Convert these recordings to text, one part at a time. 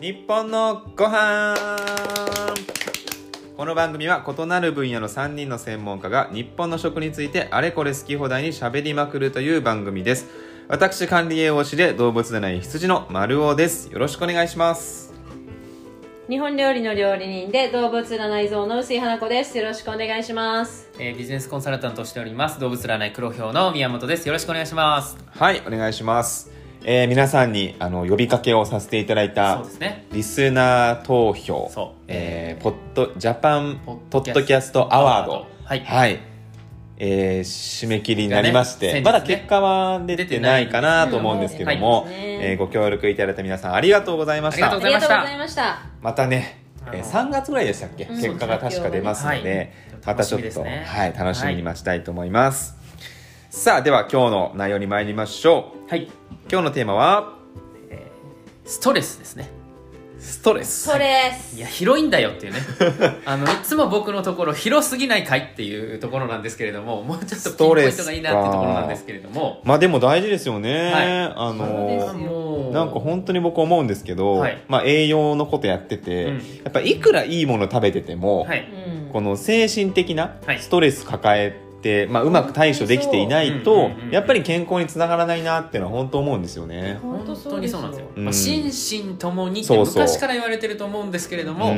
日本のご飯。この番組は異なる分野の3人の専門家が日本の食についてあれこれ好き放題に喋りまくるという番組です。私管理栄養士で動物でない羊の丸尾です。よろしくお願いします。日本料理の料理人で動物占い像の薄井花子です。よろしくお願いします。えービジネスコンサルタントをしております。動物占い黒豹の宮本です。よろしくお願いします。はいお願いします、えー皆さんにあの呼びかけをさせていただいそたリスナー投票えーポッドジャパンポポッドキャストアワード。はい。はい。えー締め切りになりまして、先日ね。まだ結果は出てないかなと思うんですけども、出てないえーご協力いただいた皆さんありがとうございました。ありがとうご。ざいました。ましたまたね、えーあの3月ぐらいでしたっけ、うん結果が確か出ますので、はいまたちょっと、はい、楽しみに待ちたいと思います。さあ、では今日の内容に参りましょう。はい。今日のテーマは、ストレスですね。ストレス。そうですいや広いんだよっていうね。あのいつも僕のところ広すぎないかいっていうところなんですけれどももうちょっとピンポイントがいいなってところなんですけれども。まあでも大事ですよね。はい。あのなんか本当に僕思うんですけど、はい。まあ栄養のことやってて、うん。やっぱいくらいいもの食べてても、はい。うん。この精神的なはい。ストレス抱えて、まあ、うまく対処できていないとやっぱり健康につながらないなっていうのは本当思うんですよね。本当にそうなんですよ、まあ、心身ともにって昔から言われてると思うんですけれども、う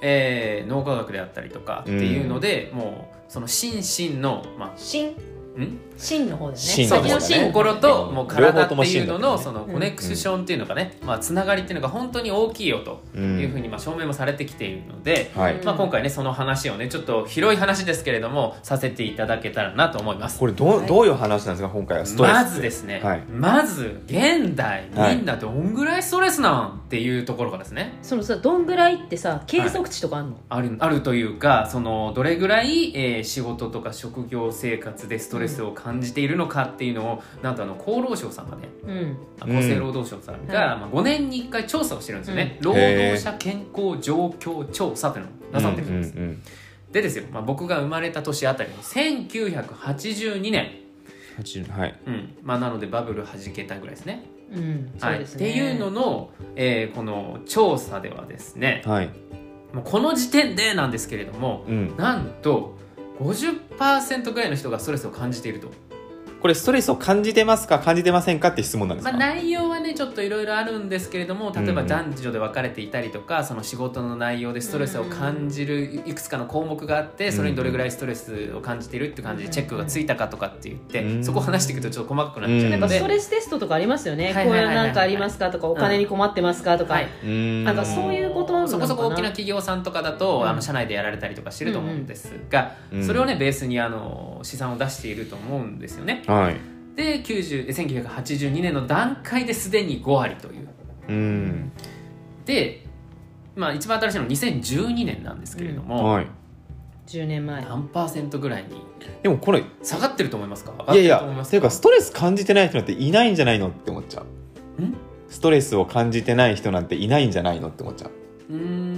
え脳科学であったりとかっていうので、もうその心身の、まあ心、ん心の方だよね。心そうの方だね。心ともう体っていうののそのコネクションっていうのがね、まあ、つながりっていうのが本当に大きいよというふうにまあ証明もされてきているので、まあ、今回ねその話をねちょっと広い話ですけれどもさせていただけたらなと思います。これどうどういう話なんですか今回はストレス。まずですね、はい。まず現代はいみんなどんぐらいストレスなんっていうところからですね。そのさどんぐらいってさ計測値とかあんの、あるあるというかそのどれぐらい、えー仕事とか職業生活でストレスを感じているのかっていうのを、なんとあの厚労省さんがねうん。厚生労働省さんが、はい。まあ、5年に1回調査をしてるんですよね、う労働者健康状況調査というのをなさってるんです、うんうんでですよ、まあ、僕が生まれた年あたりの1982年、うんはい。うん。まあ、なのでバブル弾けたぐらいですね。うん。そはい、うですね。っていうのの、えーこの調査ではですねはい。もうこの時点でなんですけれどもうん。なんと50%ぐらいの人がストレスを感じていると、これストレスを感じてますか感じてませんかって質問なんですまあ、か、内容はねちょっといろいろあるんですけれども例えばうん男女で分かれていたりとかその仕事の内容でストレスを感じるいくつかの項目があってそれにどれぐらいストレスを感じているって感じでチェックがついたかとかって言ってうん。そこを話していくとちょっと細かくなっちゃう。なんかのでストレステストとかありますよね、はいこうはいい。うなんかありますかとかお金に困ってますかとか、はい。うんなんかそういうことなのかな。そこそこ大きな企業さんとかだと、うん。あの社内でやられたりとかしてると思うんですが、うん。それをねベースにあの試算を出していると思うんですよね。はい。で90 1982年の段階ですでに5割という。うん。で、まあ、一番新しいのは2012年なんですけれども、はい。10年前。何パーセントぐらいにでもこれい下がってると思いますか？上がっやいやていうかストレス感じてない人なんていないんじゃないのって思っちゃうん？ストレスを感じてない人なんていないんじゃないのって思っちゃう。うーん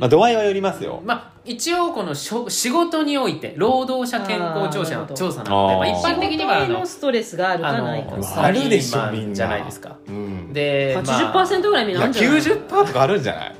まあ度合いはよりますよ。まあ、一応このしょ仕事において労働者健康調査あーなるほど。調査なのでまあ、一あー般的にはあの仕事へのストレスがあるかないか。あのあるでしょサラリーマンみんな。じゃないですか。うん。で、まあ、80%ぐらいみんなあるんじゃない？90%とかあるんじゃない？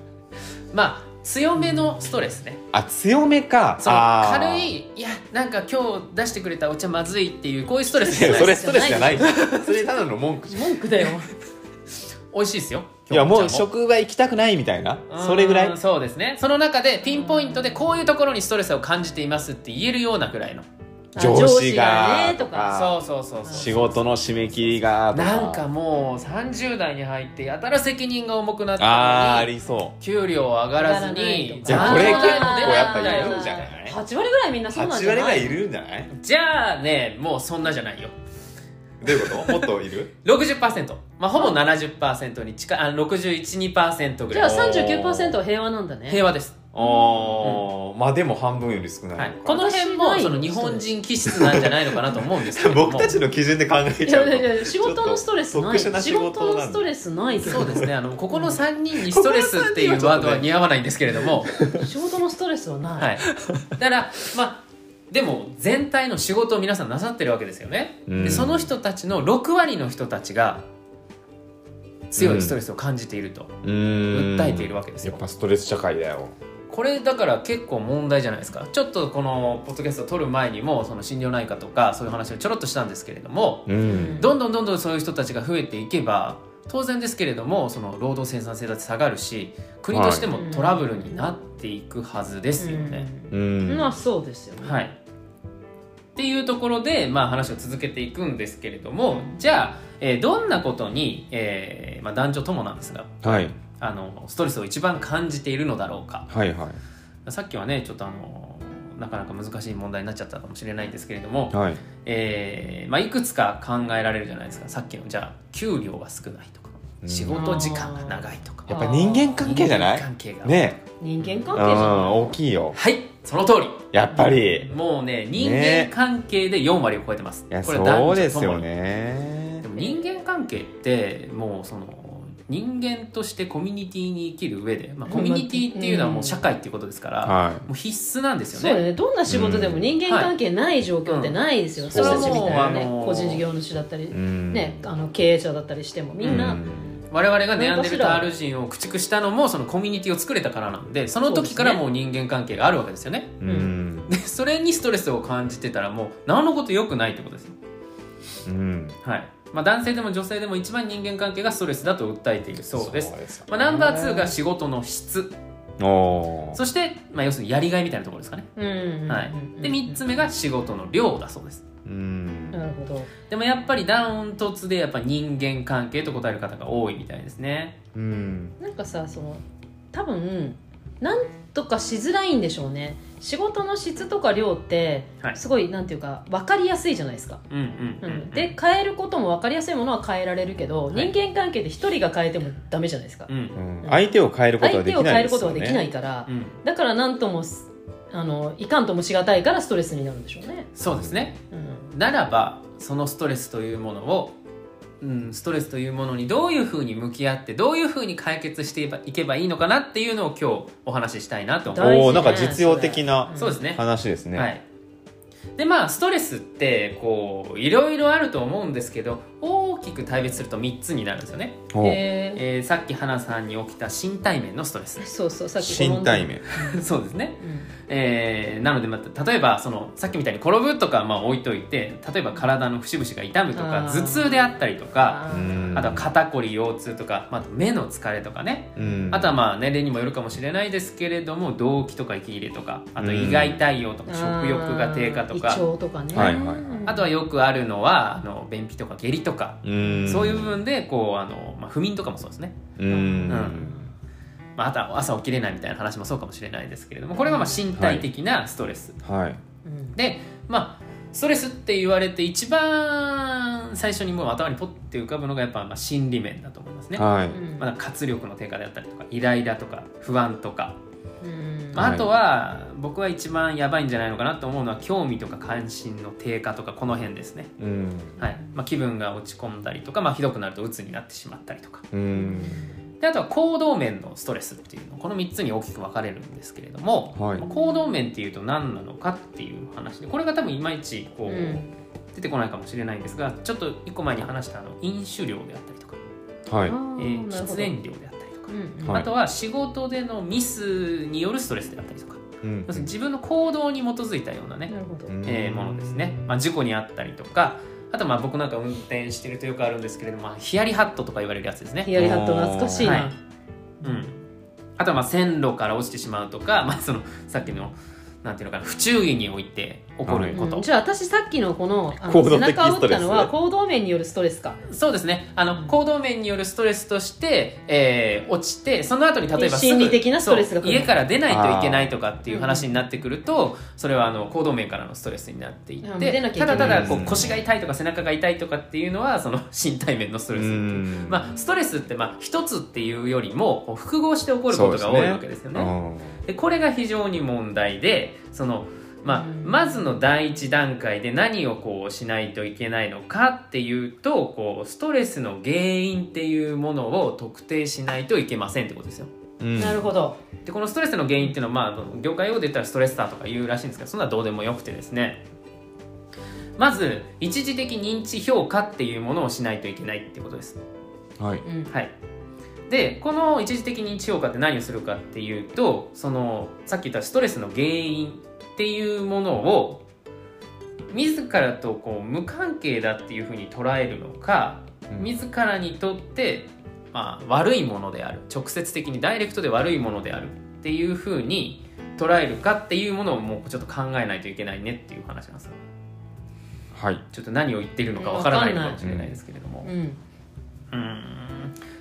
まあ強めのストレスね。あ強めか。そのあー。軽いいやなんか今日出してくれたお茶まずいっていうこういうストレスいやそれじゃない。ですストレスじゃない。それただの文句じゃん。文句だよ。美味しいですよいやもう職場行きたくないみたいな？それぐらい？うんそうですね。その中でピンポイントでこういうところにストレスを感じていますって言えるようなぐらいの。あ上司がねとか。そうそうそうそう。仕事の締め切りがとか。なんかもう30代に入ってやたら責任が重くなってあーありそ給料上がらずにとか。ういやこれ結構やっぱいるんじゃない？8割ぐらいみんなそうなん8じゃない？割ぐらいいるんじゃない？じゃあねもうそんなじゃないよどういうこと？もっといる？60%まあほぼ70%に近いあ6112%ぐじゃあらい39%は平和なんだね。平和です、あーまあでも半分より少ないのか、はい、この辺もその日本人気質なんじゃないのかなと思うんですけど。も 僕たちの基準で考えいちゃうと。やいやいや仕事のストレスない。ちょっと特殊な仕仕事なんだ事のストレスないそうですね。あのここの3人にストレスっていうワードは似合わないんですけれども、仕事のストレスはない、はい、だからまあでも全体の仕事を皆さんなさってるわけですよね、うん。でその人たちの6割の人たちが強いストレスを感じていると。うーん。訴えているわけですよ。やっぱストレス社会だよ。これだから結構問題じゃないですか。ちょっとこのポッドキャストを撮る前にもその心療内科とかそういう話をちょろっとしたんですけれどもうん。どんどんどんどんそういう人たちが増えていけば当然ですけれどもその労働生産性だって下がるし国としてもトラブルになっていくはずですよね。うん。まあそうですよね、はい、っていうところで、まあ、話を続けていくんですけれどもじゃあ、えーどんなことに、えーまあ、男女ともなんですがはい。あのストレスを一番感じているのだろうか。はいはい。さっきはねちょっとあのなかなか難しい問題になっちゃったかもしれないんですけれども、はい。えーまあ、いくつか考えられるじゃないですかさっきのじゃあ給料が少ないとかうん。仕事時間が長いとか。やっぱ人間関係じゃない？人間関係が。ね。人間うん関係じゃない？大きいよ。はいその通り。やっぱり。いもうね人間関係で4割を超えてます、やこれ男女そうですよね。でも人間関係ってもうその人間としてコミュニティに生きる上で、まあ、コミュニティっていうのはもう社会っていうことですから、はもう必須なんですよね。そうだね。どんな仕事でも人間関係ない状況ってないですよ、うん。私たちみたいなね。もう個人事業主だったり、いうん。ね、あの経営者だったりしてもみんな、うん。我々がネアンデルタール人を駆逐したのもそのコミュニティを作れたからなんでその時からもう人間関係があるわけですよね。うん。でそれにストレスを感じてたらもう何のこと良くないってことですよ。うん。はいまあ、男性でも女性でも一番人間関係がストレスだと訴えているそうです。ですよね。まあ、ナンバー2が仕事の質。そして、まあ、要するにやりがいみたいなところですかね、うんはい、で3つ目が仕事の量だそうです。うん。なるほど。でもやっぱりダウン突でやっぱ人間関係と答える方が多いみたいですね。うん。なんかさその多分なんとかしづらいんでしょうね。仕事の質とか量ってはい。すごい、なんていうか分かりやすいじゃないですか、で変えることも分かりやすいものは変えられるけど、はい。人間関係で一人が変えてもダメじゃないですか、うん。うん。相手を変えることはできない変えることですよねはできないから、うん。だから何ともすあのいかんともしがたいからストレスになるんでしょうね、そうですね。うん。ならばそのストレスというものを、うん、ストレスというものにどういうふうに向き合ってどういうふうに解決していけばいけばいいのかなっていうのを今日お話ししたいなと思います。ねおおなんか実用的なそうですね。話ですね。はい、でまあストレスってこういろいろあると思うんですけど大きく大別すると3つになるんですよね、おええーさっき花さんに起きた身体面のストレス。ーそうそうさっき身体面。そうですね、うん。えーなので、まあ、例えばそのさっきみたいに転ぶとかまあ置いといて例えば体の節々が痛むとか頭痛であったりとかあとは肩こり腰痛とか、まあ、目の疲れとかね。うん。あとはまあ年齢にもよるかもしれないですけれども動悸とか息切れとかあと胃外対応とか食欲が低下とか。あー胃腸とかね。はいはいはい。あとはよくあるのはあの便秘とか下痢とかうん。そういう部分でこうあの、まあ、不眠とかもそうですね、うん。まあ、あとは朝起きれないみたいな話もそうかもしれないですけれどもこれがまあ身体的なストレス、はい。うん。でまあストレスって言われて一番最初にもう頭にポッて浮かぶのがやっぱまあ心理面だと思いますね、はい。うん。まあ、活力の低下であったりとかイライラとか不安とか、うん。まあ、あとは僕は一番やばい。んじゃないのかなと思うのは興味とか関心の低下とかこの辺ですね、うん。はい。まあ、気分が落ち込んだりとか、まあ、ひどくなると鬱になってしまったりとか。うん。であとは行動面のストレスっていうのこの3つに大きく分かれるんですけれども、はい。まあ行動面っていうと何なのかっていう話でこれが多分いまいちこう、うん。出てこないかもしれないんですがちょっと1個前に話したあの飲酒量であったりとか、はい。えー喫煙量であったりとか、うんはい。あとは仕事でのミスによるストレスであったりとか。うん。自分の行動に基づいたようなね、なるほど。うん。えーものですね、まあ、事故にあったりとかあとまあ僕なんか運転してるとよくあるんですけれども、まあ、ヒヤリハットとか言われるやつですね。ヒヤリハット懐かしいな、はい。うん、あとはまあ線路から落ちてしまうとか、まあ、そのさっきのなんていうのかな不注意において起こること、うん。じゃあ私さっきのこのあの背中を打ったのは行動面によるストレスか。そうですね。あの行動面によるストレスとして、えー落ちてその後に例えば心理的なストレスが家から出ないといけないとかっていう話になってくるとそれはあの行動面からのストレスになっていっうん。出てただただこううん。腰が痛いとか背中が痛いとかっていうのはその身体面のストレスっていう。うん。まあ、ストレスってまあ一つっていうよりも複合して起こることが多いわけですよね。でこれが非常に問題でその、まあうん。まずの第一段階で何をこうしないといけないのかっていうとこうストレスの原因っていうものを特定しないといけませんってことですよ。うん。なるほど。でこのストレスの原因っていうのは、まああの、業界用で言ったらストレッサーとか言うらしいんですけどそんなどうでもよくてですね。まず一時的認知評価っていうものをしないといけないってことです。はい。うん。はい、でこの一時的認知評価って何をするかっていうとそのさっき言ったストレスの原因っていうものを自らとこう無関係だっていうふうに捉えるのかうん。自らにとって、まあ、悪いものである。直接的にダイレクトで悪いものであるっていうふうに捉えるかっていうものをもうちょっと考えないといけないねっていう話なんですよ。はい。ちょっと何を言っているのかわからないのかもしれないですけれども、うん。うーん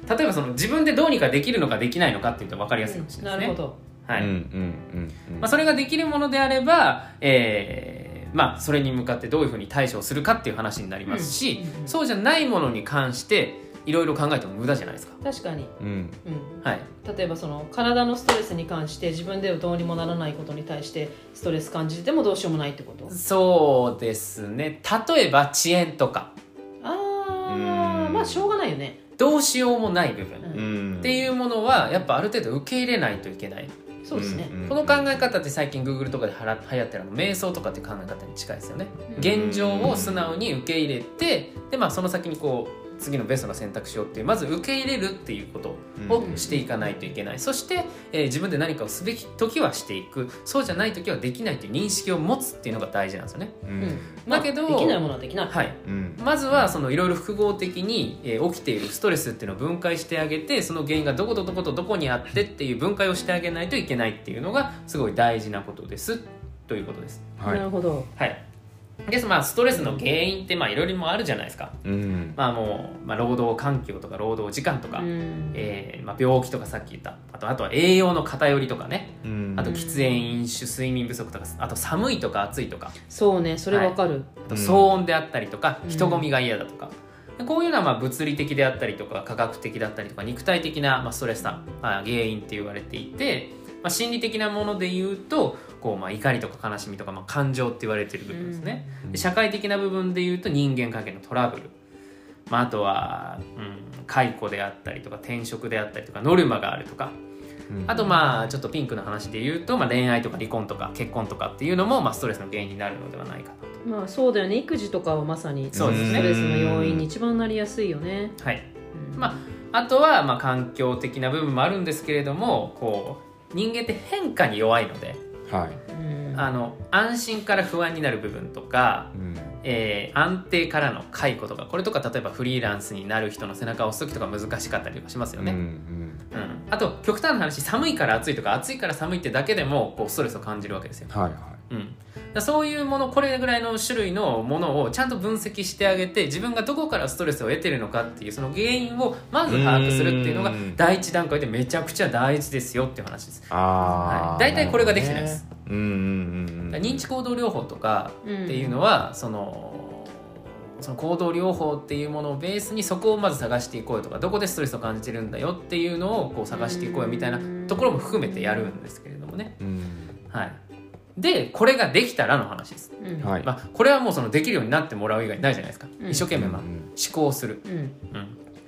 例えばその自分でどうにかできるのかできないのかっていうと分かりやすいかもしれないですね。なるほど。はい。うんうんうん。うんまあ、それができるものであれば、えーまあ、それに向かってどういうふうに対処をするかっていう話になりますし、うんうんそうじゃないものに関していろいろ考えても無駄じゃないですか。確かに、うん。うん、はい、例えばその体のストレスに関して自分ではどうにもならないことに対してストレス感じてもどうしようもないってこと？そうですね。例えば遅延とか。あうん。あまあしょうがないよねどうしようもない部分。うん。っていうものはやっぱある程度受け入れないといけない。そうですね、うんこの考え方って最近 Google とかではら流行ってるの瞑想とかって考え方に近いですよね。うん。現状を素直に受け入れてで、まあ、その先にこう次のベストな選択肢をっていうまず受け入れるっていうことをしていかないといけない、そして、えー自分で何かをすべき時はしていく。そうじゃない時はできないという認識を持つっていうのが大事なんですよね。ううん。んだけどまあできないものはできない、はい。うん。まずはそのいろいろ複合的に、えー起きているストレスっていうのを分解してあげてその原因がどことどことどこにあってっていう分解をしてあげないといけないっていうのがすごい大事なことです。ということです。はないるほど。はい。ですまあストレスの原因ってまあいろいろもあるじゃないですか。うん。まあもう、まあ、労働環境とか労働時間とか、うん。えーまあ、病気とかさっき言った。あとあとは栄養の偏りとかね。うん。あと喫煙飲酒睡眠不足とかあと寒いとか暑いとか。そうねそれわかる、あと騒音であったりとか、うん。人混みが嫌だとか、こういうのはまあ物理的であったりとか科学的だったりとか肉体的なまあストレスさ、まあ、原因って言われていて、まあ、心理的なもので言うとこうまあ怒りとか悲しみとかまあ感情って言われてる部分ですね、で社会的な部分で言うと人間関係のトラブル、まあ、あとは、うん、解雇であったりとか転職であったりとかノルマがあるとか。うんあとまあちょっとピンクの話で言うと、まあ、恋愛とか離婚とか結婚とかっていうのもまあストレスの原因になるのではないかなまあそうだよね。育児とかはまさにそうですね。ストレスの要因に一番なりやすいよね、と。はい。うん。まあ、あとはまあ環境的な部分もあるんですけれどもこう人間って変化に弱いのではい。うん。あの安心から不安になる部分とか、うん。えー安定からの解雇とかこれとか例えばフリーランスになる人の背中を押す時とか難しかったりとかしますよね、うんうん。あと極端な話寒いから暑いとか暑いから寒いってだけでもこうストレスを感じるわけですよ、はいはうん、そういうものこれぐらいの種類のものをちゃんと分析してあげて自分がどこからストレスを得てるのかっていうその原因をまず把握するっていうのがうん第一段階でめちゃくちゃ大事ですよっていう話です。はい。大体これができてないです。うんうんうん認知行動療法とかうんっていうのは、そのその行動療法っていうものをベースにそこをまず探していこうよとかどこでストレスを感じてるんだよっていうのをこう探していこうよみたいなところも含めてやるんですけれどもね、うん。はい、でこれができたらの話です、うん。はい。まあ、これはもうそのできるようになってもらう以外ないじゃないですか、うん。一生懸命まあうん思考する、うん。う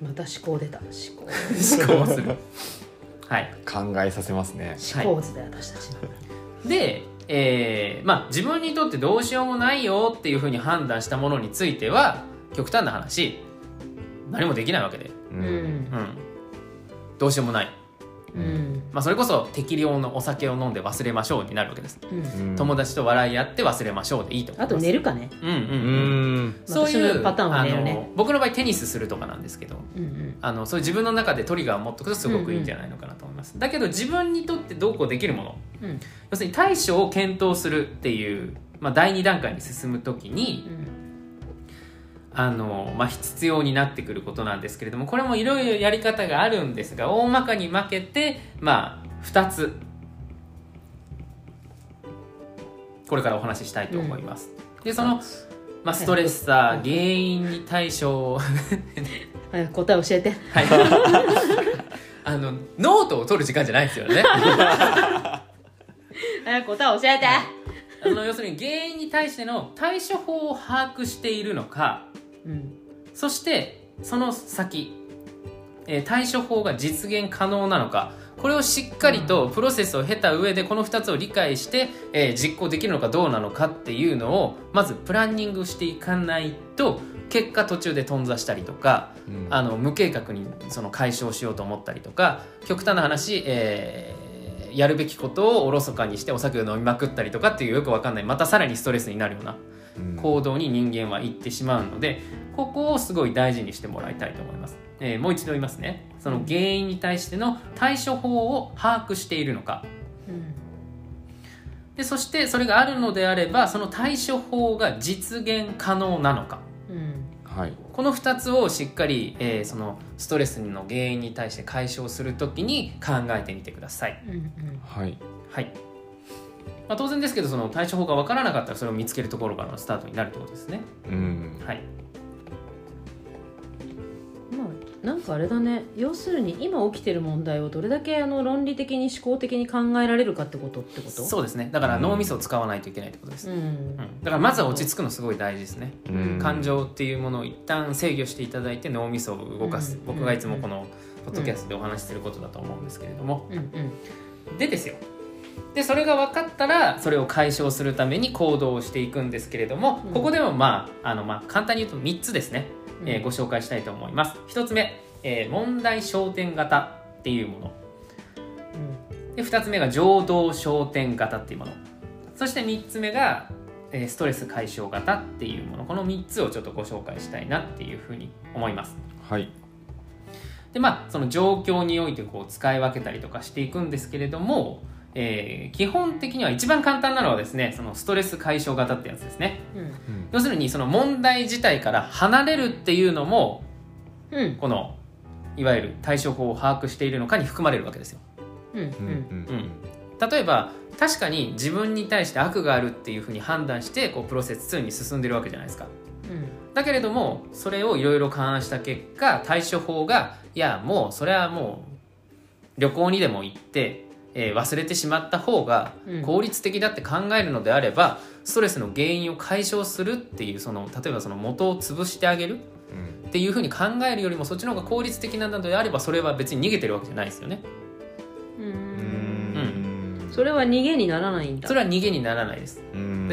ん、また思考出た。思考。思考する。はい。考えさせますね。思考図だよ私たちの。で、えーまあ、自分にとってどうしようもないよっていうふうに判断したものについては極端な話何もできないわけで、ううん。うん、どうしようもない、うん。まあ、それこそ適量のお酒を飲んで忘れましょうになるわけです、うん。うん友達と笑い合って忘れましょうでいいと思いますあと寝るかね。うんうんううん。んそういうパターンは寝るねあの僕の場合テニスするとかなんですけどうんうん。あのそういう自分の中でトリガーを持っておくとすごくいいんじゃないのかなと思います、だけど自分にとってどうこうできるものうん。要するに対処を検討するっていう、まあ、第2段階に進む時にあの、まあ、必要になってくることなんですけれどもこれもいろいろやり方があるんですが大まかに分けて、まあ、2つこれからお話ししたいと思います。でその、まあ、ストレスさ原因に対処はい答え教えて。はい。あのノートを取る時間じゃないですよね。はい答え教えて。あの要するに原因に対しての対処法を把握しているのかうん。そしてその先、えー対処法が実現可能なのか。これをしっかりとプロセスを経た上でこの2つを理解して、えー実行できるのかどうなのかっていうのをまずプランニングしていかないと結果途中で頓挫したりとかうん。あの無計画にその解消しようと思ったりとか極端な話、えーやるべきことをおろそかにしてお酒を飲みまくったりとかっていうよくわかんない。またさらにストレスになるような。うん行動に人間は行ってしまうのでここをすごい大事にしてもらいたいと思います、えーもう一度言いますね。その原因に対しての対処法を把握しているのか。うん。でそしてそれがあるのであればその対処法が実現可能なのか。うん。はい。この2つをしっかり、えーそのストレスの原因に対して解消するときに考えてみてください。うんうん。はい。はいまあ、当然ですけどその対処法が分からなかったらそれを見つけるところからのスタートになるってことですね。うん。はい、まあなんかあれだね。要するに今起きてる問題をどれだけあの論理的に思考的に考えられるかってことってこと？そうですね。だから脳みそを使わないといけないってことです。ううん。んだからまずは落ち着くのすごい大事ですね。うん。感情っていうものを一旦制御していただいて脳みそを動かす、うん。僕がいつもこのポッドキャストでお話しすることだと思うんですけれども、うんうん。でですよでそれが分かったらそれを解消するために行動をしていくんですけれども、うん。ここでもまああのまあ簡単に言うと3つですね、うん。えーご紹介したいと思います。1つ目、えー問題焦点型っていうもの。で2つ目が情動焦点型っていうもの。そして3つ目が、えーストレス解消型っていうもの。この3つをちょっとご紹介したいなっていうふうに思います。はい。でまあその状況においてこう使い分けたりとかしていくんですけれども、えー基本的には一番簡単なのはですねそのストレス解消型ってやつですね。うん。要するにその問題自体から離れるっていうのもうん。このいわゆる対処法を把握しているのかに含まれるわけですよ。うんううんうん。うん。例えば確かに自分に対して悪があるっていうふうに判断してこうプロセス2に進んでるわけじゃないですか。うん。だけれどもそれをいろいろ勘案した結果対処法がいやもうそれはもう旅行にでも行って、えー忘れてしまった方がうん。効率的だって考えるのであれば、ストレスの原因を解消するっていうその例えばその元を潰してあげるうん。っていうふうに考えるよりもそっちの方が効率的なのであればそれは別に逃げてるわけじゃないですよね。ううん。んそれは逃げにならないんだ。それは逃げにならないです。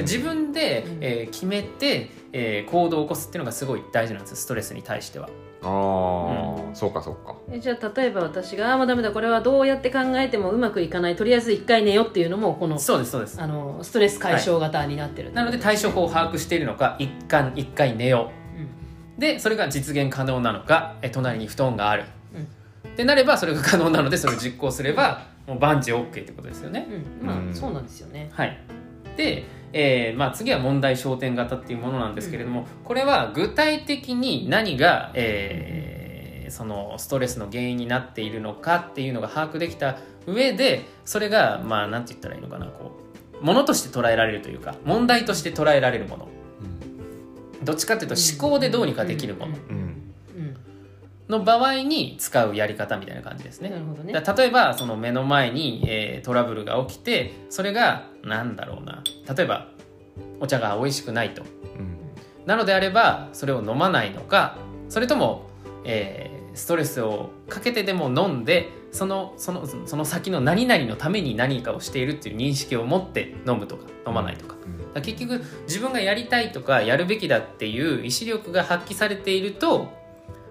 自分で、うん。えー決めて、えー行動を起こすっていうのがすごい大事なんですよストレスに対してはああ、そうかそうか。えじゃあ例えば私が「ああもうダメだこれはどうやって考えてもうまくいかない。とりあえず一回寝よ」っていうのもこのそうですそうです。あのストレス解消型になってる、なので対処法を把握しているのか一回一回寝よう。でそれが実現可能なのかえ隣に布団がある、ってなればそれが可能なのでそれを実行すればもう万事 OK ってことですよね、うん、まあ、うん。そうなんですよね。はい。で、えーまあ、次は問題焦点型っていうものなんですけれども、これは具体的に何が、えーそのストレスの原因になっているのかっていうのが把握できた上でそれがまあなんて言ったらいいのかなこうものとして捉えられるというか問題として捉えられるもの。どっちかっていうと思考でどうにかできるもの。うん。うん。の場合に使うやり方みたいな感じですね。なるほどね。例えばその目の前に、えートラブルが起きてそれがなんだろうな。例えばお茶が美味しくないと。うん。なのであればそれを飲まないのかそれとも、えーストレスをかけてでも飲んでそのそのその先の何々のために何かをしているっていう認識を持って飲むとか飲まないとか,、うん。結局自分がやりたいとかやるべきだっていう意志力が発揮されていると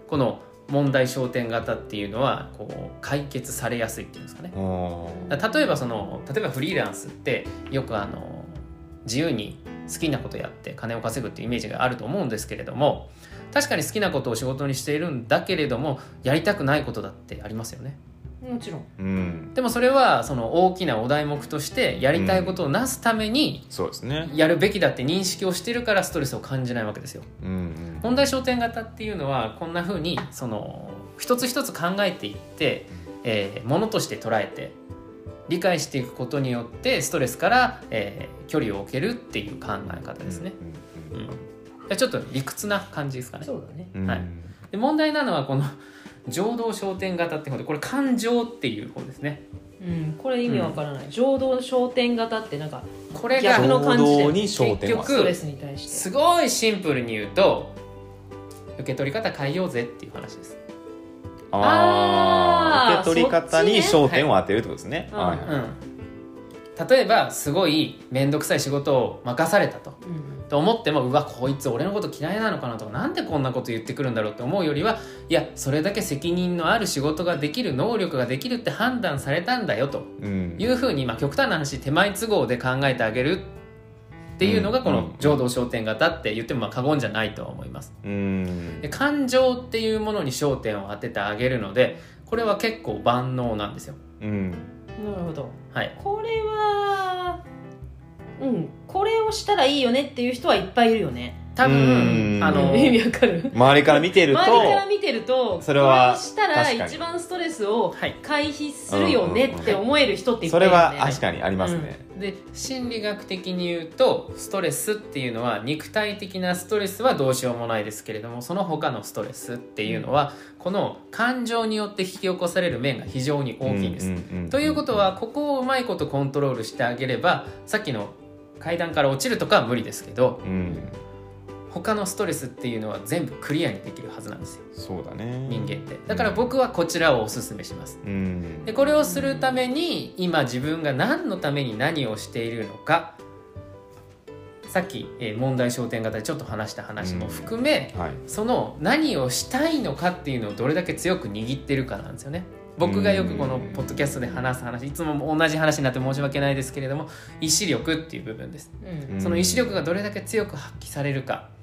この問題焦点型っていうのはこう解決されやすいっていうんですかね。例えばその例えばフリーランスってよくあの自由に好きなことやって金を稼ぐっていうイメージがあると思うんですけれども確かに好きなことを仕事にしているんだけれどもやりたくないことだってありますよねもちろん。うん。でもそれはその大きなお題目としてやりたいことをなすためにそうですね。やるべきだって認識をしてるからストレスを感じないわけですよ。うんうん。問題焦点型っていうのはこんな風にその一つ一つ考えていって、えーものとして捉えて理解していくことによってストレスから、えー距離を置けるっていう考え方ですね、うんうんちょっと理屈な感じですかね。そうだね。うん。はいで問題なのはこの情動焦点型って方でこれ感情っていう方ですね。うんこれ意味わからない、情動焦点型ってなんかこれ逆がの感じで結局ストレスに対して。すごいシンプルに言うと受け取り方変えようぜっていう話です。ああ受け取り方に焦点を当てるってことですね。ね。はいはい。うん、例えばすごい面倒くさい仕事を任されたと。うん。と思ってもうわこいつ俺のこと嫌いなのかなとかなんでこんなこと言ってくるんだろうって思うよりはいやそれだけ責任のある仕事ができる能力ができるって判断されたんだよと。うん。いうふうに、まあ、極端な話手前都合で考えてあげるっていうのがこうん。の浄土焦点型って言ってもまあ過言じゃないとは思います。うん。で感情っていうものに焦点を当ててあげるのでこれは結構万能なんですよ。うんなるほど。はい、これはうん。これをしたらいいよねっていう人はいっぱいいるよね多うん。分あの意味わかる。周りから見てると周りから見てるとそれはしたら一番ストレスをはい回避するよねって思える人っていっぱそれいいるよね。は確かにありますね、で心理学的に言うとストレスっていうのは肉体的なストレスはどうしようもないですけれどもその他のストレスっていうのはこの感情によって引き起こされる面が非常に大きいんです。うんうんうん。ということはここをうまいことコントロールしてあげればさっきの階段から落ちるとかは無理ですけどうん他のストレスっていうのは全部クリアにできるはずなんですよ。そうだね。人間って。だから僕はこちらをおすすめします。うん。でこれをするために今自分が何のために何をしているのか。さっき、えー問題焦点型でちょっと話した話も含め、はい。その何をしたいのかっていうのをどれだけ強く握ってるかなんですよね。僕がよくこのポッドキャストで話す話いつも同じ話になって申し訳ないですけれども意志力っていう部分です。うん。うん。その意志力がどれだけ強く発揮されるか。うん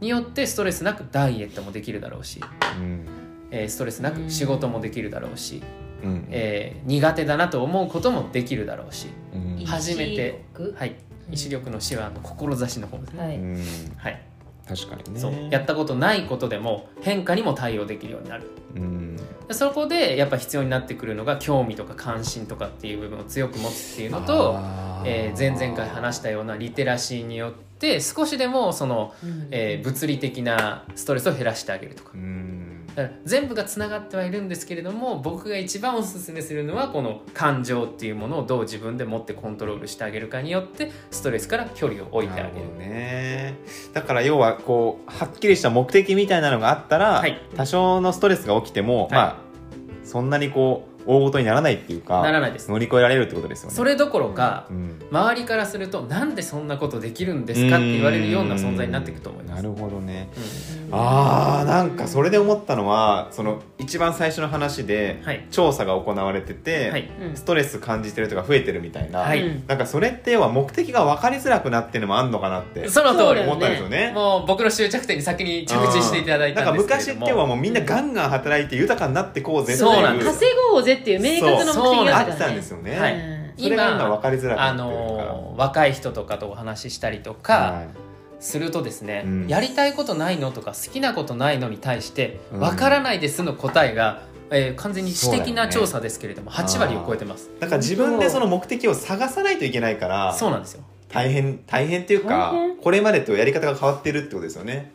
によってストレスなくダイエットもできるだろうし、うん。えーストレスなく仕事もできるだろうし、うん。えー苦手だなと思うこともできるだろうし、うん。意初めて意志力？はい、意志力の死はあの志の方ですね、はい。うん。はい。確かにね。そう。やったことないことでも変化にも対応できるようになる。うん。でそこでやっぱ必要になってくるのが興味とか関心とかっていう部分を強く持つっていうのと、えー前々回話したようなリテラシーによって少しでもその、うん。えー物理的なストレスを減らしてあげるとか。うん。だから全部がつながってはいるんですけれども僕が一番おすすめするのはこの感情っていうものをどう自分で持ってコントロールしてあげるかによってストレスから距離を置いてあげる。ね。だから要はこうはっきりした目的みたいなのがあったら、はい。多少のストレスが起きても、まあそんなにこう大ごとにならないっていうかならないです。乗り越えられるってことですよね。それどころかうん。周りからするとなんでそんなことできるんですかって言われるような存在になっていくと思います。なるほどね。うん。あーなんかそれで思ったのはその一番最初の話ではい。調査が行われてて、はい。うんストレス感じてる人が増えてるみたいな、はい。うんなんかそれって要は目的が分かりづらくなってるのもあんのかなってその通り思ったんですよね。もう僕の終着点に先に着地していただいたんですけれども。なんか昔ってはもうみんなガンガン働いて豊かになってこうぜっていそうなんです稼ごうぜっていう。明確な目的がああったんですよね、はい。うんそれが今分かりづらくなあの若い人とかとお話ししたりとか、はい。するとですね、うん。やりたいことないのとか好きなことないのに対してうん。わからないですの答えが、えー完全に私的な調査ですけれども、8割を超えてます。だから自分でその目的を探さないといけないからそうなんですよ。大変大変っていうかこれまでとやり方が変わってるってことですよね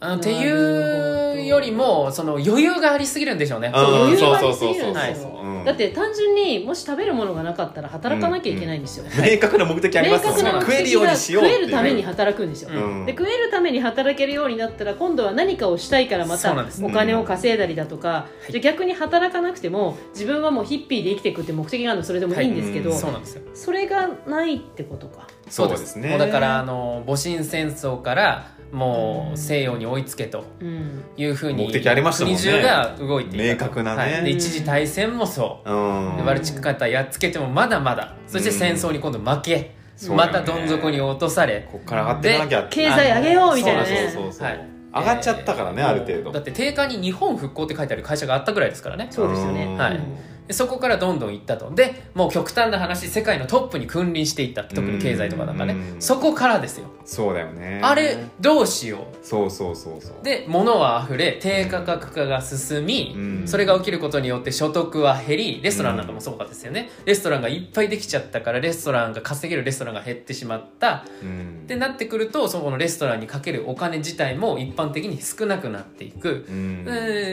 あのっていうよりもその余裕がありすぎるんでしょうね。うん。余裕がありすぎるんですよう。ん。だって単純にもし食べるものがなかったら働かなきゃいけないんですよ、明確な目的あり明ますもんね確な目食えるようにしようっていうえるために働くんですよ、うん。で食えるために働けるようになったら今度は何かをしたいからまたお金を稼いだりだとか、い。じゃあ逆に働かなくても自分はもうヒッピーで生きていくって目的があるのそれでもいいんですけど、はい。そうなんですよ。それがないってことかそうです。ね。もうだからあの戊辰戦争からもう西洋に追いつけとうん。いうふうに目的ありましたもんね。国中が動いていた。と明確なね。はい。で一次大戦もそう。うん。でバルチック艦隊やっつけてもまだまだ。そして戦争に今度負け、そうだよね。またどん底に落とされ。こっから上がっていかなきゃ。経済上げようみたいなそうねそうそうそう、はい。上がっちゃったからね、えーある程度。だって定価に日本復興って書いてある会社があったぐらいですからね。そうですよね、うん。はい。でそこからどんどん行ったと。でもう極端な話世界のトップに君臨していった特に経済とかなんかね。うん。そこからですよ。そうだよね。あれどうしよそうそうそうそう。うで物は溢れ低価格化が進み、うん。それが起きることによって所得は減りレストランなんかもそうかですよね、レストランがいっぱいできちゃったからレストランが稼げるレストランが減ってしまった。うん。ってなってくるとそこのレストランにかけるお金自体も一般的に少なくなっていく、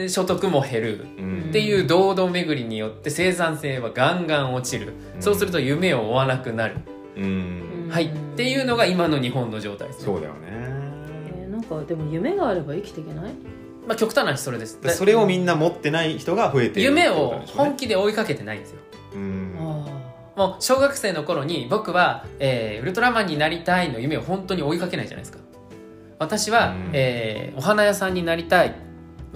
所得も減る。うん。っていう堂々巡りによって生産性はガンガン落ちる、うん。そうすると夢を追わなくなる、うん。はい。っていうのが今の日本の状態ですね、そうだよね。えーなんかでも夢があれば生きていけない？まあ、極端な話それです。でそれをみんな持ってない人が増えている夢を本気で追いかけてないんですよ。うん。あもう小学生の頃に僕は、えーウルトラマンになりたいの夢を本当に追いかけないじゃないですか。私は、うん。えーお花屋さんになりたい。まあ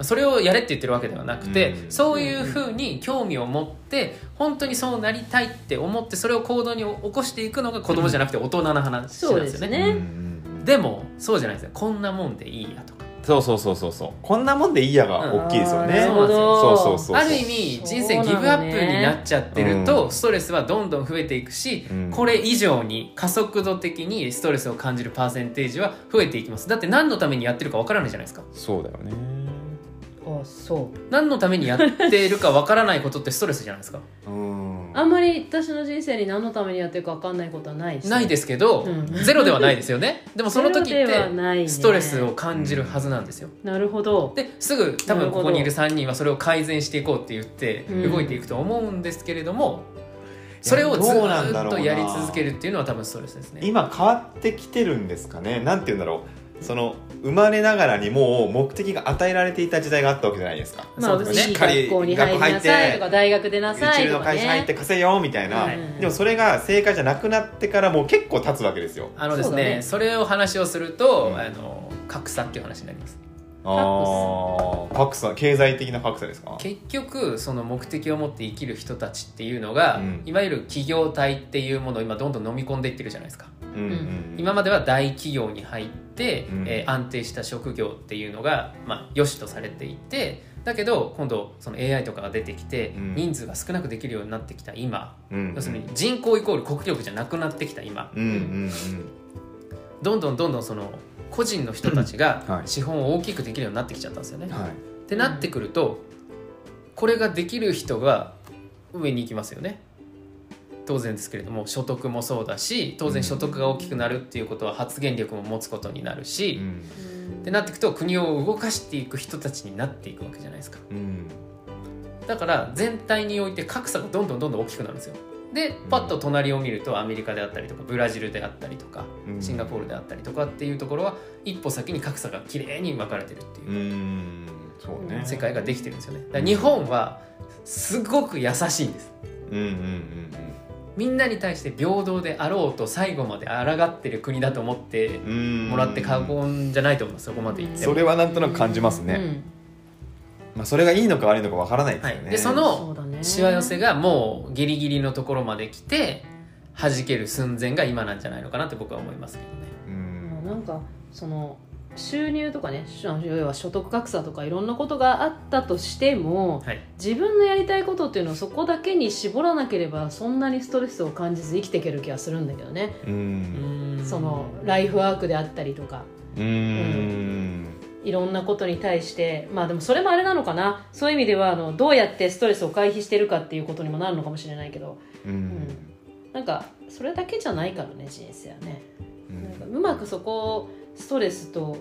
それをやれって言ってるわけではなくて、うん。そういうふうに興味を持って本当にそうなりたいって思ってそれを行動に起こしていくのが子供じゃなくて大人の話なんですよね,、そうですね。でもそうじゃないですよこんなもんでいいやとか。そうそうそうそうそう。こんなもんでいいやが大きいですよね、うそうそうそう。ある意味人生ギブアップになっちゃってると、うん。ストレスはどんどん増えていくし、うん。これ以上に加速度的にストレスを感じるパーセンテージは増えていきます。だって何のためにやってるかわからないじゃないですか。そうだよねあそう。何のためにやってるかわからないことってストレスじゃないですか。うん。あんまり私の人生に何のためにやってるか分かんないことはないしないですけど、うん。ゼロではないですよね。でもその時ってないね。ストレスを感じるはずなんですよ。なるほど。ですぐ多分ここにいる3人はそれを改善していこうって言ってうん。動いていくと思うんですけれども、それをずどうなんだろうな。ーっとやり続けるっていうのは多分ストレスですね。今変わってきてるんですかね。なんて言うんだろう。その生まれながらにもう目的が与えられていた時代があったわけじゃないですか。まあそうですね。いい学校に入りなさいとか大学出なさ一流のいとか会社入ってね稼いよみたいな、はい。でもそれが正解じゃなくなってからもう結構経つわけですよ。あのですねね。それを話をすると、うん。あの格差っていう話になりますああ格差経済的な格差ですか？結局その目的を持って生きる人たちっていうのが、うん。いわゆる企業体っていうものを今どんどん飲み込んでいってるじゃないですか。うんうん今までは大企業に入って、うん。えー安定した職業っていうのが、まあ、良しとされていてだけど今度その AI とかが出てきて、うん。人数が少なくできるようになってきた今、うん要するに人口イコール国力じゃなくなってきた今。うんうん。どんどんどんどんその個人の人たちがはい。資本を大きくできるようになってきちゃったんですよね。うんはい。ってなってくるとこれができる人が上に行きますよね。当然ですけれども所得もそうだし当然所得が大きくなるっていうことは発言力も持つことになるし、うん。ってなっていくと国を動かしていく人たちになっていくわけじゃないですか。うん。だから全体において格差がどんどんどんどん大きくなるんですよでパッと隣を見るとアメリカであったりとかブラジルであったりとかうん。シンガポールであったりとかっていうところは一歩先に格差がきれいに分かれてるっていううん。そうね。世界ができてるんですよね。だ日本はすごく優しいんです。うんうんうんみんなに対して平等であろうと最後まで抗ってる国だと思ってうん。もらって過言じゃないと思います。そこまで言っても。それはなんとなく感じますね、まあ、それがいいのか悪いのかわからないですよね、はい。でそうんのしわ寄せがもうギリギリのところまで来て弾ける寸前が今なんじゃないのかなって僕は思いますけどね。うん。なんかその収入とかねし要は所得格差とかいろんなことがあったとしてもはい、自分のやりたいことっていうのをそこだけに絞らなければそんなにストレスを感じず生きていける気がするんだけどね、うん。そのライフワークであったりとか。うんいろんなことに対してまあでもそれもあれなのかな。そういう意味ではあのどうやってストレスを回避してるかっていうことにもなるのかもしれないけど、うん。うん。なんかそれだけじゃないからね人生はね。うん。なんかうまくそこをストレスと、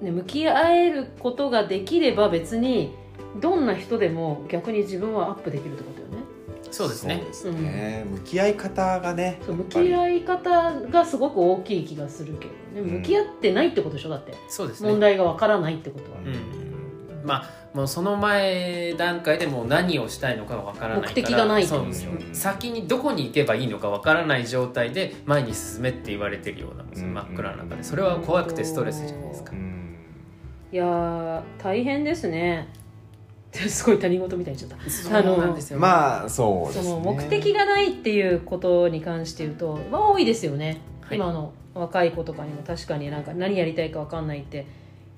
ね、向き合えることができれば別にどんな人でも逆に自分はアップできるってことよねそうですね。そうですね、向き合い方がね向き合い方がすごく大きい気がするけどね。うん。向き合ってないってことでしょ？だって。そうですね。問題がわからないってことは、うん。まあもうその前段階でもう何をしたいのかがわからないから目的がないそうですようん先にどこに行けばいいのかわからない状態で前に進めって言われてるようなうん。真っ暗な中で。それは怖くてストレスじゃないですか。うん。いやー大変ですね すごい他人事みたいにちゃった。そうなんですよまあそうですね。その目的がないっていうことに関して言うと、まあ、多いですよね、はい。今の若い子とかにも確かになんか何やりたいか分かんないって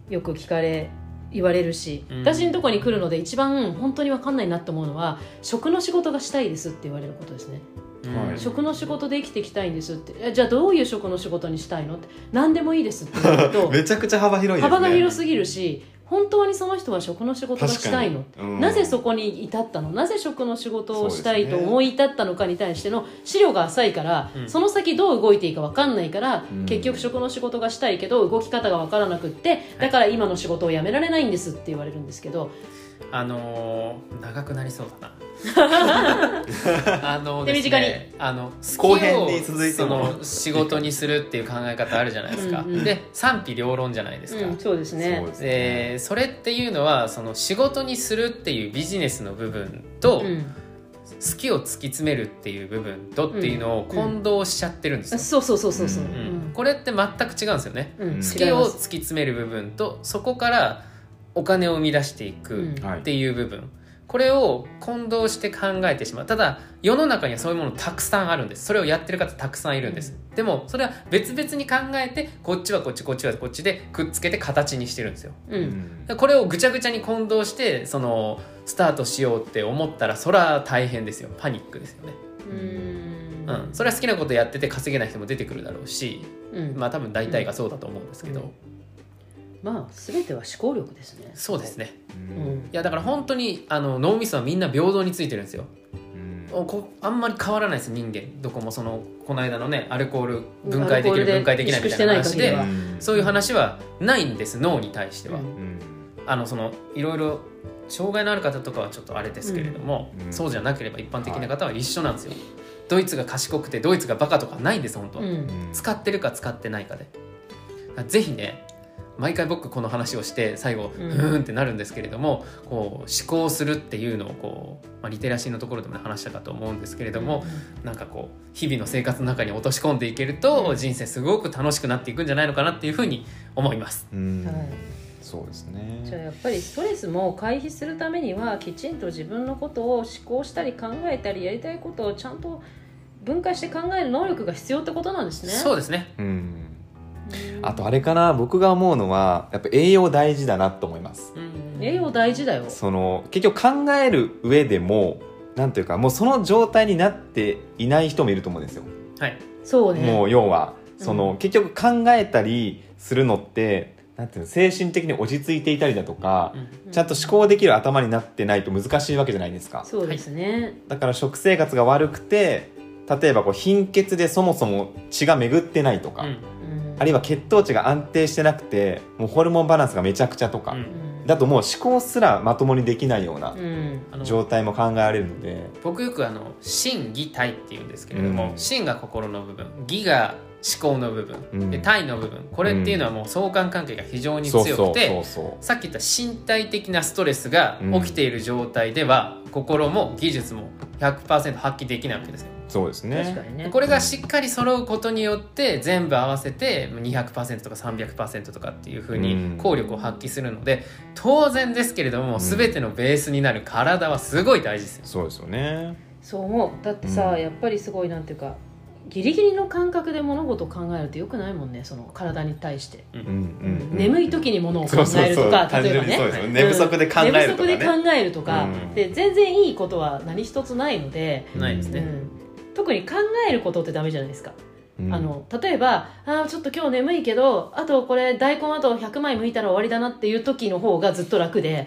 よく聞かれ言われるし、うん。私のところに来るので一番本当に分かんないなって思うのは食の仕事がしたいですって言われることですね、うんはい。食の仕事で生きていきたいんですって。えじゃあどういう食の仕事にしたいのって。何でもいいですって言われると めちゃくちゃ幅広いですね。幅が広すぎるし本当にその人は食の仕事がしたいの？うん。なぜそこに至ったの？なぜ食の仕事をしたいと思い至ったのかに対しての資料が浅いから、うん。その先どう動いていいか分かんないから、うん。結局食の仕事がしたいけど動き方が分からなくってだから今の仕事を辞められないんですって言われるんですけど。あのー長くなりそうだなあのです手短に。ねあの後編好きをに続いてそもの仕事にするっていう考え方あるじゃないですか。うんうんで賛否両論じゃないですか、うん、そうですね。でそれっていうのはその仕事にするっていうビジネスの部分と、うん。好きを突き詰めるっていう部分とっていうのを混同しちゃってるんですよ、そうそうそうそうそう、ううん。これって全く違うんですよね、うん。うん。好きを突き詰める部分とそこからお金を生み出していくっていう部分、これを混同して考えてしまう。ただ世の中にはそういうものたくさんあるんです。それをやってる方たくさんいるんです、でもそれは別々に考えてこっちはこっちこっちはこっちでくっつけて形にしてるんですよ。うん。これをぐちゃぐちゃに混同してそのスタートしようって思ったらそれは大変ですよ。パニックですよね、うん。うん、それは好きなことやってて稼げない人も出てくるだろうし。うん。まあ多分大体がそうだと思うんですけど、うんまあ全ては思考力ですね。そうですね。うん。うんいやだから本当にあの脳みそはみんな平等についてるんですよ。うん。おこあんまり変わらないです人間。どこもそのこの間のねアルコール分解できる分解できないみたいな話でそういう話はないんです脳に対しては、うん。うん。あのそのいろいろ障害のある方とかはちょっとあれですけれども、うん。そうじゃなければ一般的な方は一緒なんですよ、ドイツが賢くてドイツがバカとかないんです本当は、うん。使ってるか使ってないかで。ぜひね毎回僕この話をして最後ううんーんってなるんですけれども、こう思考するっていうのをこう、まあ、リテラシーのところでもね話したかと思うんですけれども、なんかこう日々の生活の中に落とし込んでいけると、うん。人生すごく楽しくなっていくんじゃないのかなっていうふうに思います。うん。はい。そうですじゃあねやっぱりストレスも回避するためにはきちんと自分のことを思考したり考えたりやりたいことをちゃんと分解して考える能力が必要ってことなんですね。そうですね。うんうんあとあれかな僕が思うのはやっぱ栄養大事だなと思います栄養大事だよ。その結局考える上でもなんていうかもうその状態になっていない人もいると思うんですよ、はい。そうね。もう要はその、うん結局考えたりするのってなんていうの精神的に落ち着いていたりだとか、うんちゃんと思考できる頭になってないと難しいわけじゃないですかそうですね。だから食生活が悪くて例えばこう貧血でそもそも血が巡ってないとか、うんうんあるいは血糖値が安定してなくてもうホルモンバランスがめちゃくちゃとか、うん。うんだともう思考すらまともにできないような状態も考えられるので、僕よくあの心技体っていうんですけれども、うん。心が心の部分義が思考の部分、うんで体の部分これっていうのはもう相関関係が非常に強くて、さっき言った身体的なストレスが起きている状態では、心も技術も100%発揮できないわけですよ。そうですね確かにね。これがしっかり揃うことによって全部合わせて200%とか300%とかっていうふううんに効力を発揮するので当然ですけれどもん全てのベースになる体はすごい大事ですよ。そうですよねそう思う。だってさ、うんやっぱりすごいなんていうか。ギリギリの感覚で物事を考えるとよくないもんねその体に対して、うん。うん、うん、眠い時に物を考えるとか例えばね。寝不足で考えるとか寝不足でね考えるとか、うん。で全然いいことは何一つないので、ないですね。うん。特に考えることってダメじゃないですか、うん。あの例えばあーちょっと今日眠いけどあとこれ大根あと100枚剥いたら終わりだなっていう時の方がずっと楽で、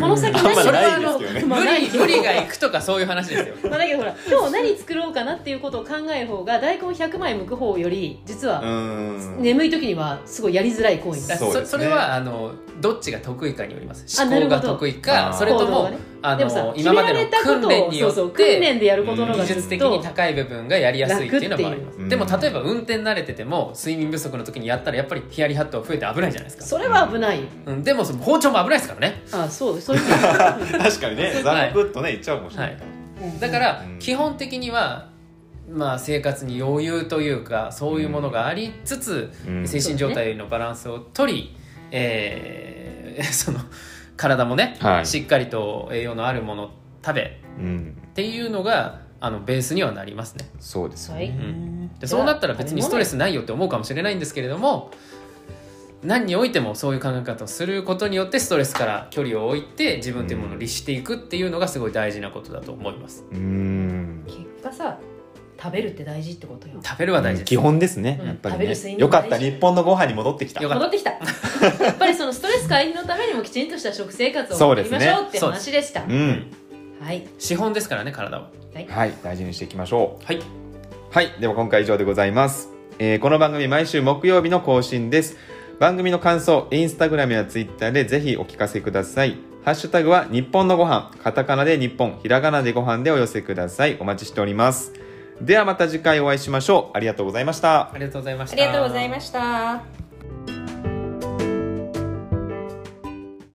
この先何それはないですけどね。まあ無理無理がいくとかそういう話ですよ。まあだけどほら今日何作ろうかなっていうことを考える方が大根100枚剥く方より実はうん。眠い時にはすごいやりづらい行為。そうですね。そそれはあのどっちが得意かによります。あ思考がなるほど。得意かそれとも、あでもさの今までの訓練によそうそう訓って練でやることの方が技術的に高い部分がやりやすいっていうのもあります。でも例えば運転慣れてても睡眠不足の時にやったらやっぱりヒヤリハットが増えて危ないじゃないですか、それは危ない。うん、でもその包丁も危ないですからね、あそうそう 確かにね。ザクッとねいっちゃうかもしれない、うん。だからうん。基本的にはまあ生活に余裕というかそういうものがありつつ、うん。精神状態のバランスを取り、えー その体もね、はい。しっかりと栄養のあるものを食べうん。っていうのがあのベースにはなりますね。そうですよね、はい。うん。でそうなったら別にストレスないよって思うかもしれないんですけれども何においてもそういう考え方をすることによってストレスから距離を置いて自分というものを律していくっていうのがすごい大事なことだと思います。うん。結果さ食べるって大事ってことよ。食べるは大事基本ですね、うんやっぱり食べる睡ね眠も大事。よかった日本のご飯に戻ってきた。戻ってきた。やっぱりそのストレス回避のためにもきちんとした食生活を送りそうですね。ましょうって話でした。うん。はい。資本ですからね体は。はい大事にしていきましょう。はい。はいでは今回以上でございます、えーこの番組毎週木曜日の更新です。番組の感想インスタグラムやツイッターでぜひお聞かせください。ハッシュタグは日本のご飯カタカナで日本ひらがなでご飯でお寄せください。お待ちしておりますではまた次回お会いしましょう。ありがとうございました。ありがとうございました。ありがとうございました